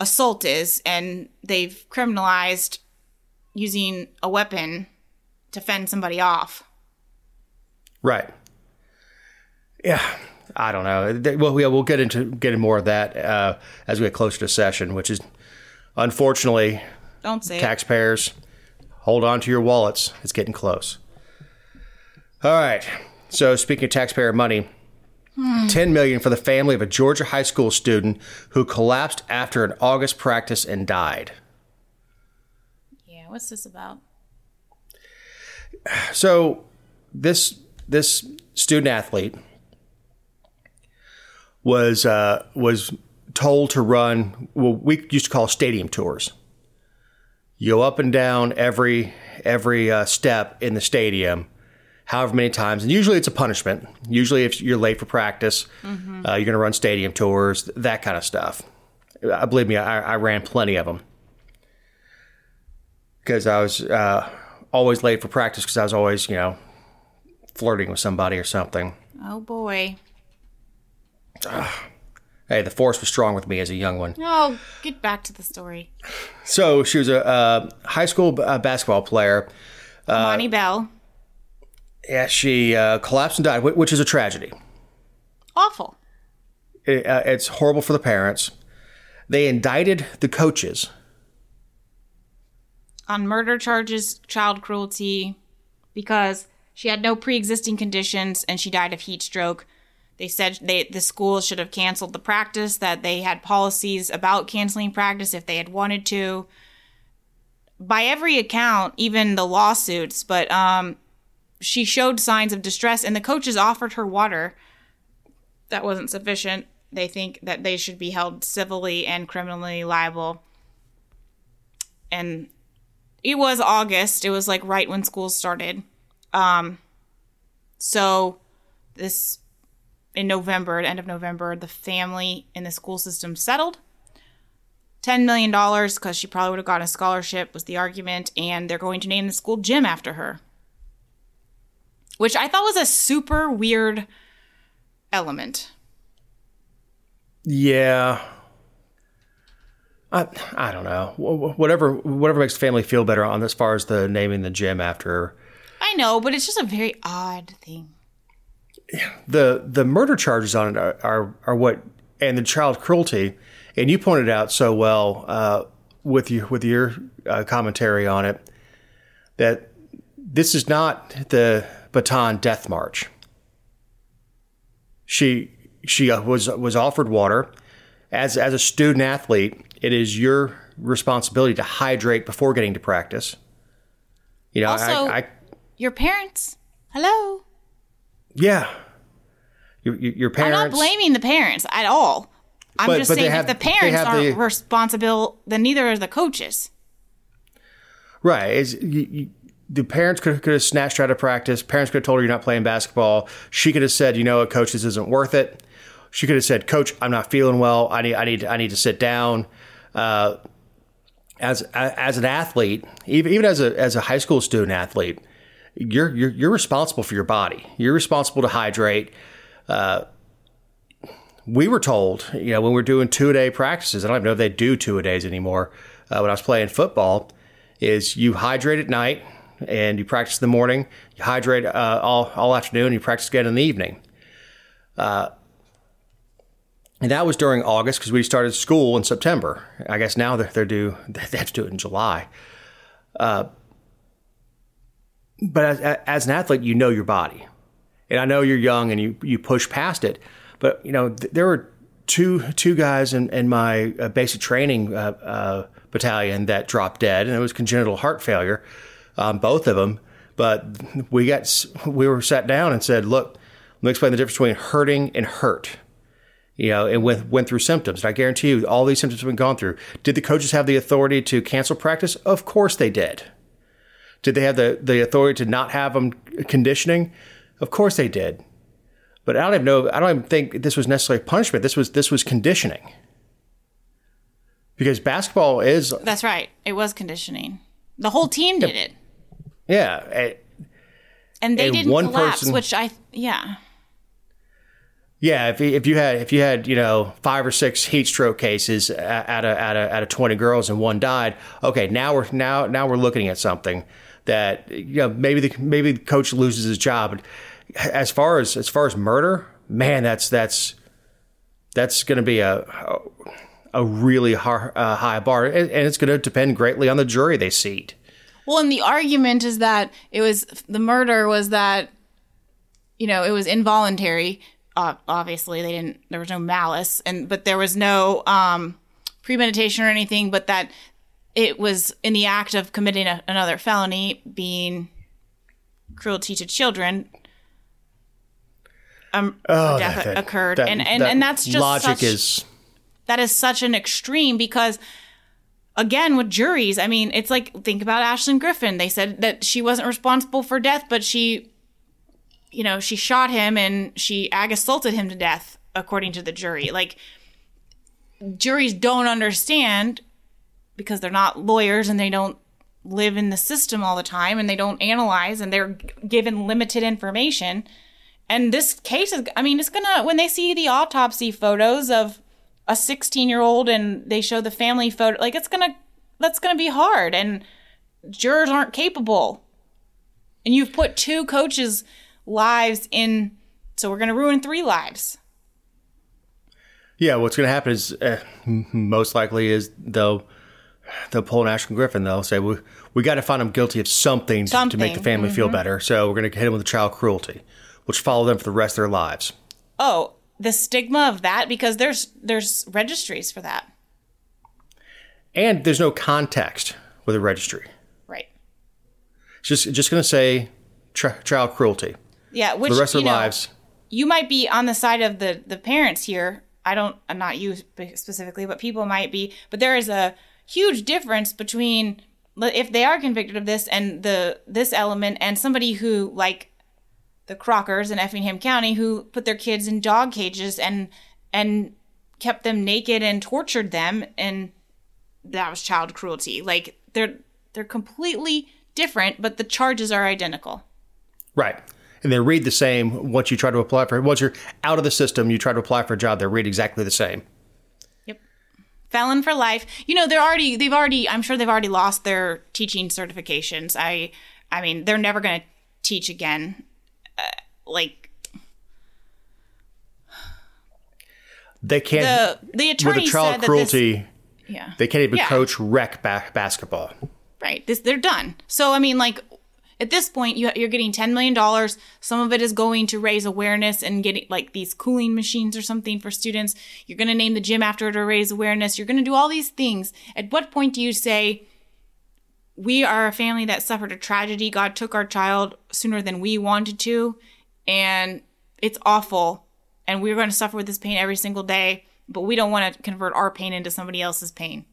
assault is and they've criminalized using a weapon to fend somebody off. Right yeah, I don't know. Well, yeah, we'll get into getting more of that uh, as we get closer to session, which is unfortunately don't say taxpayers it. hold on to your wallets. It's getting close. All right. So speaking of taxpayer money, hmm. 10 million for the family of a Georgia high school student who collapsed after an August practice and died. Yeah, what's this about? So this this student athlete was uh, was told to run what we used to call stadium tours. You go up and down every every uh, step in the stadium, however many times, and usually it's a punishment. Usually, if you're late for practice, mm-hmm. uh, you're going to run stadium tours, that kind of stuff. Uh, believe me, I, I, ran plenty of them because I was uh, always late for practice because I was always, you know, flirting with somebody or something. Oh boy. Hey, the force was strong with me as a young one. Oh, get back to the story. So she was a uh, high school uh, basketball player. Uh, Bell. Yeah, she uh, collapsed and died, which is a tragedy. Awful. It, uh, it's horrible for the parents. They indicted the coaches on murder charges, child cruelty, because she had no pre-existing conditions and she died of heat stroke. They said they the school should have canceled the practice, that they had policies about canceling practice if they had wanted to. by every account, even the lawsuits, but um, she showed signs of distress, and the coaches offered her water. That wasn't sufficient. They think that they should be held civilly and criminally liable. And it was August. It was like right when school started. Um, so this in November, the end of November, the family in the school system settled. $10 million because she probably would have gotten a scholarship was the argument, and they're going to name the school gym after her. Which I thought was a super weird element. Yeah. I, I don't know. Whatever whatever makes the family feel better on as far as the naming the gym after her. I know, but it's just a very odd thing. The the murder charges on it are, are, are what and the child cruelty and you pointed out so well uh, with you with your uh, commentary on it that this is not the Bataan Death March. She she uh, was was offered water as as a student athlete. It is your responsibility to hydrate before getting to practice. You know, Also, I, I Your parents, hello. Yeah. Your, your your I'm not blaming the parents at all. I'm But- just but saying have- if the parents aren't the- responsible, then neither are the coaches. Right. You, you, the parents could, could have snatched her out of practice. Parents could have told her you're not playing basketball. She could have said, you know what, coach, this isn't worth it. She could have said, Coach, I'm not feeling well. I need I need I need to sit down. Uh, as as an athlete, even even as a as a high school student athlete, you're you're you're responsible for your body. You're responsible to hydrate. Uh, we were told, you know, when we are doing two a day practices, I don't even know if they do two a days anymore. Uh, when I was playing football, is you hydrate at night and you practice in the morning. You hydrate uh, all all afternoon. You practice again in the evening. Uh, and that was during August because we started school in September. I guess now they're, they're due. They have to do it in July. Uh, but as, as an athlete, you know your body, and I know you're young and you you push past it. But you know th- there were two two guys in, in my uh, basic training uh, uh, battalion that dropped dead, and it was congenital heart failure, um, both of them. But we got we were sat down and said, "Look, let me explain the difference between hurting and hurt." You know, and went went through symptoms. And I guarantee you, all these symptoms have been gone through. Did the coaches have the authority to cancel practice? Of course they did. Did they have the, the authority to not have them conditioning? Of course they did. But I don't even know. I don't even think this was necessarily punishment. This was this was conditioning. Because basketball is That's right. It was conditioning. The whole team did it, yeah. and they didn't one collapse. person- Which I yeah. Yeah, if, if you had if you had you know five or six heat stroke cases out of out of out of twenty girls and one died, okay, now we're now now we're looking at something that you know maybe the maybe the coach loses his job. As far as as far as murder, man, that's that's that's going to be a a really high, uh, high bar, and, and it's going to depend greatly on the jury they seat. Well, and the argument is that it was the murder was that you know it was involuntary. Uh, obviously, they didn't. There was no malice, and but there was no um, premeditation or anything. But that it was in the act of committing a, another felony, being cruelty to children. Um, Oh, death that- that- occurred, that- and and, and that's just logic such, is that is such an extreme because again with juries i mean it's like think about ashlyn griffin. They said that she wasn't responsible for death but she you know she shot him and she ag assaulted him to death according to the jury. Like juries don't understand because they're not lawyers and they don't live in the system all the time and they don't analyze and they're given limited information. And this case is i mean it's gonna when they see the autopsy photos of a 16 year old and they show the family photo like it's gonna that's gonna be hard and jurors aren't capable. And you've put two coaches lives in so we're gonna ruin three lives. Yeah, what's going to happen is uh, most likely is they'll they'll pull an Ashton Griffin. They'll say we we got to find them guilty of something, to- to make the Something, family feel mm-hmm. better. So we're going to hit them with child cruelty, which follow them for the rest of their lives. oh the stigma of that because there's there's registries for that And there's no context with a registry. Right. Just just going to say tra- child cruelty Yeah, which for the rest of their know, lives. you might be on the side of the the parents here. I don't, not you specifically, but people might be. But there is a huge difference between if they are convicted of this and the this element, and somebody who like the Crockers in Effingham County who put their kids in dog cages and and kept them naked and tortured them, and that was child cruelty. Like they're they're completely different, but the charges are identical. Right. And they read the same once you try to apply for once you're out of the system, you try to apply for a job, they read exactly the same. Felon for life. You know, they're already they've already I'm sure they've already lost their teaching certifications. I I mean, they're never going to teach again. Uh, like They can't the the with attorney the child said that cruelty, this yeah. they can't even Yeah. coach rec ba- basketball. Right. This they're done. So I mean, like at this point, you, you're getting ten million dollars. Some of it is going to raise awareness and getting like these cooling machines or something for students. You're going to name the gym after it to raise awareness. You're going to do all these things. At what point do you say? We are a family that suffered a tragedy. God took our child sooner than we wanted to, and it's awful. And we're going to suffer with this pain every single day, but we don't want to convert our pain into somebody else's pain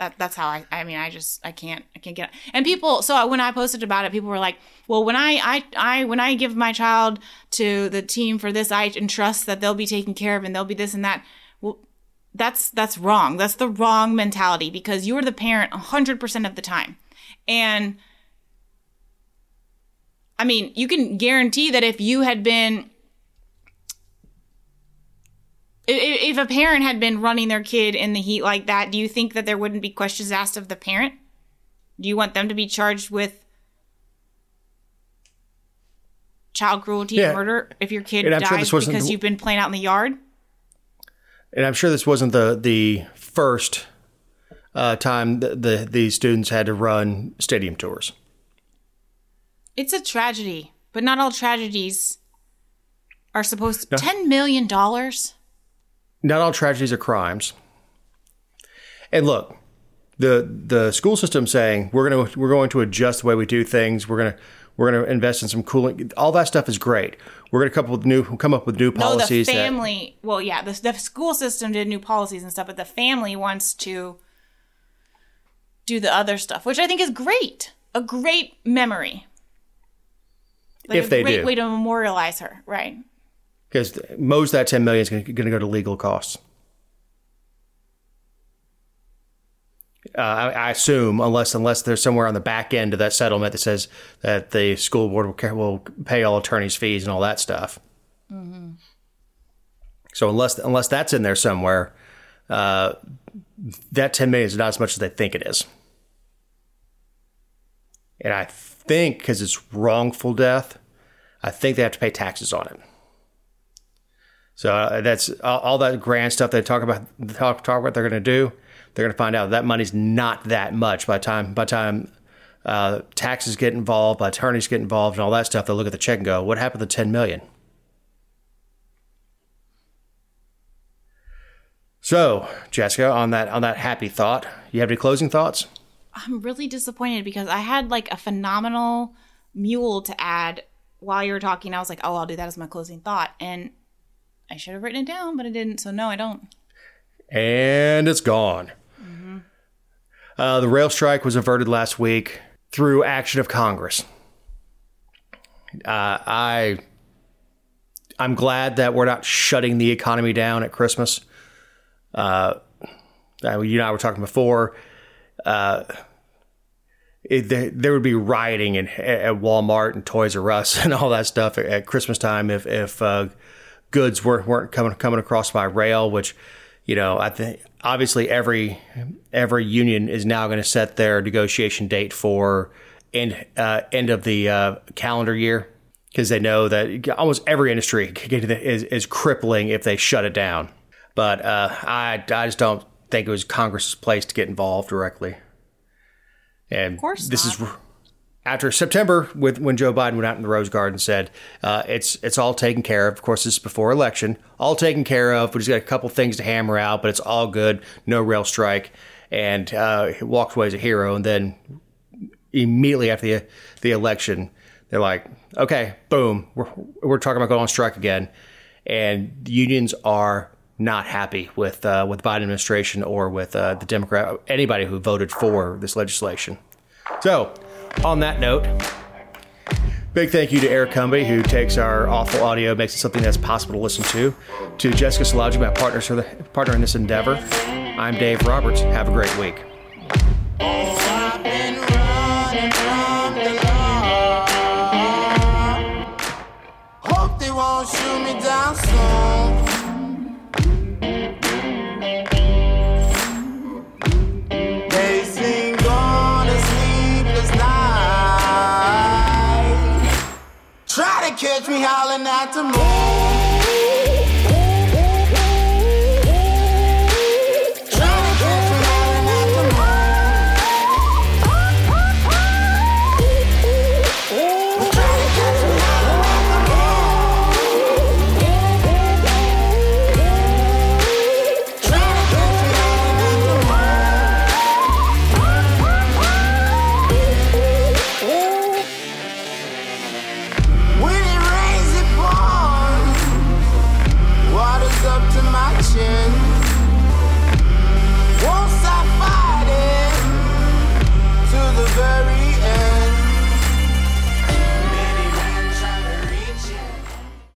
that that's how I I mean I just I can't I can't get it. And people so when I posted about it people were like, "Well, when I I I when I give my child to the team for this I entrust that they'll be taken care of and they'll be this and that." Well, that's that's wrong. That's the wrong mentality because you're the parent 100% of the time. And I mean, you can guarantee that if you had been if if a parent had been running their kid in the heat like that, do you think that there wouldn't be questions asked of the parent? Do you want them to be charged with child cruelty Yeah. and murder if your kid dies sure because the- you've been playing out in the yard? And I'm sure this wasn't the the first uh, time the, the these students had to run stadium tours. It's a tragedy, but not all tragedies are supposed to. $10 million? Not all tragedies are crimes. And look, the the school system saying we're gonna we're going to adjust the way we do things. We're gonna we're gonna invest in some cooling. All that stuff is great. We're gonna come up with new come up with new policies. No, the policies. that, family. well, yeah, the, the school system did new policies and stuff, but the family wants to do the other stuff, which I think is great. A great memory. Like If a they great do. way to memorialize her, right? Because most of that ten million is going to go to legal costs. Uh, I, I assume, unless unless there's somewhere on the back end of that settlement that says that the school board will, will pay all attorneys' fees and all that stuff. So unless unless that's in there somewhere, uh, that ten million is not as much as they think it is. And I think because it's wrongful death, I think they have to pay taxes on it. So uh, that's all, that grand stuff they talk about. Talk talk what they're going to do. They're going to find out that money's not that much by time by time uh, taxes get involved, by attorneys get involved, and all that stuff. They look at the check and go, "What happened to ten million? So, Jessica, on that on that happy thought, you have any closing thoughts? I'm really disappointed because I had like a phenomenal mule to add while you were talking. I was like, oh, I'll do that as my closing thought. And I should have written it down, but I didn't. So, no, I don't. and it's gone. Uh, the rail strike was averted last week through action of Congress. Uh, I I'm glad that we're not shutting the economy down at Christmas. Uh, uh, you and I were talking before. Uh, it, there, there would be rioting in, at Walmart and Toys R Us and all that stuff at, at Christmas time if if uh, goods weren't weren't coming coming across by rail. Which, you know, I think obviously every every union is now going to set their negotiation date for end uh, end of the uh, calendar year because they know that almost every industry is is crippling if they shut it down. But uh, I I just don't think it was Congress's place to get involved directly. And of course this is after September, with when Joe Biden went out in the Rose Garden and said uh, it's it's all taken care of. Of course, this is before election, all taken care of. We just got a couple things to hammer out, but it's all good. No rail strike, and uh, he walked away as a hero. And then immediately after the the election, they're like, okay, boom, we're we're talking about going on strike again, and unions are not happy with uh, with the Biden administration or with uh, the Democrat anybody who voted for this legislation. So, on that note. Big thank you to Eric Cumby, who takes our awful audio, makes it something that's possible to listen to. To Jessica Szilagyi, my partners for the, partner in this endeavor. I'm Dave Roberts. Have a great week. Catch me howling at the moon.